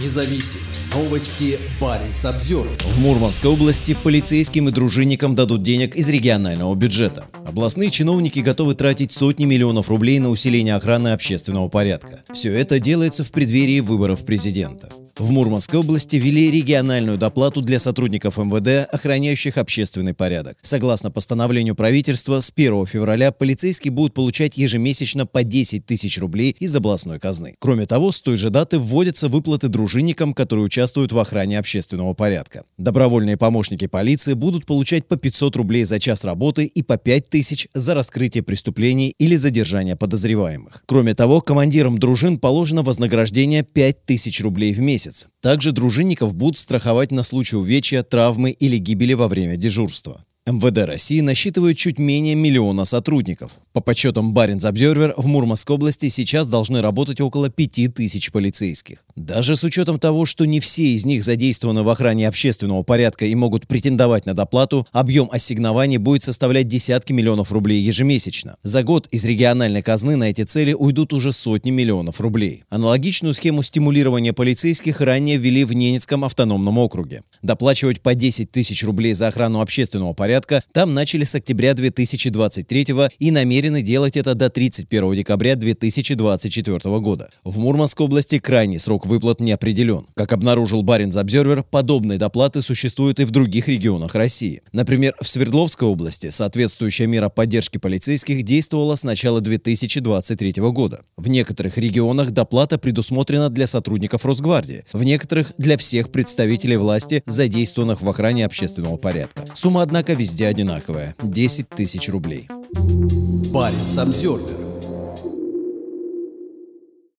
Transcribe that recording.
независим. Новости Баренц обзор. В Мурманской области полицейским и дружинникам дадут денег из регионального бюджета. Областные чиновники готовы тратить сотни миллионов рублей на усиление охраны общественного порядка. Все это делается в преддверии выборов президента. В Мурманской области ввели региональную доплату для сотрудников МВД, охраняющих общественный порядок. Согласно постановлению правительства, с 1 февраля полицейские будут получать ежемесячно по 10 тысяч рублей из областной казны. Кроме того, с той же даты вводятся выплаты дружинникам, которые участвуют в охране общественного порядка. Добровольные помощники полиции будут получать по 500 рублей за час работы и по 5 тысяч за раскрытие преступлений или задержание подозреваемых. Кроме того, командирам дружин положено вознаграждение 5 тысяч рублей в месяц месяц. Также дружинников будут страховать на случай увечья, травмы или гибели во время дежурства. МВД России насчитывает чуть менее миллиона сотрудников. По подсчетам Баренц Обзервер, в Мурманской области сейчас должны работать около 5000 полицейских. Даже с учетом того, что не все из них задействованы в охране общественного порядка и могут претендовать на доплату, объем ассигнований будет составлять десятки миллионов рублей ежемесячно. За год из региональной казны на эти цели уйдут уже сотни миллионов рублей. Аналогичную схему стимулирования полицейских ранее ввели в Ненецком автономном округе. Доплачивать по 10 тысяч рублей за охрану общественного порядка там начали с октября 2023 и намерены делать это до 31 декабря 2024 года. В Мурманской области крайний срок выплат не определен. Как обнаружил Баринс Обзервер, подобные доплаты существуют и в других регионах России. Например, в Свердловской области соответствующая мера поддержки полицейских действовала с начала 2023 года. В некоторых регионах доплата предусмотрена для сотрудников Росгвардии, в некоторых – для всех представителей власти, задействованных в охране общественного порядка. Сумма, однако, везде одинаковая – 10 тысяч рублей. Парень Самсервер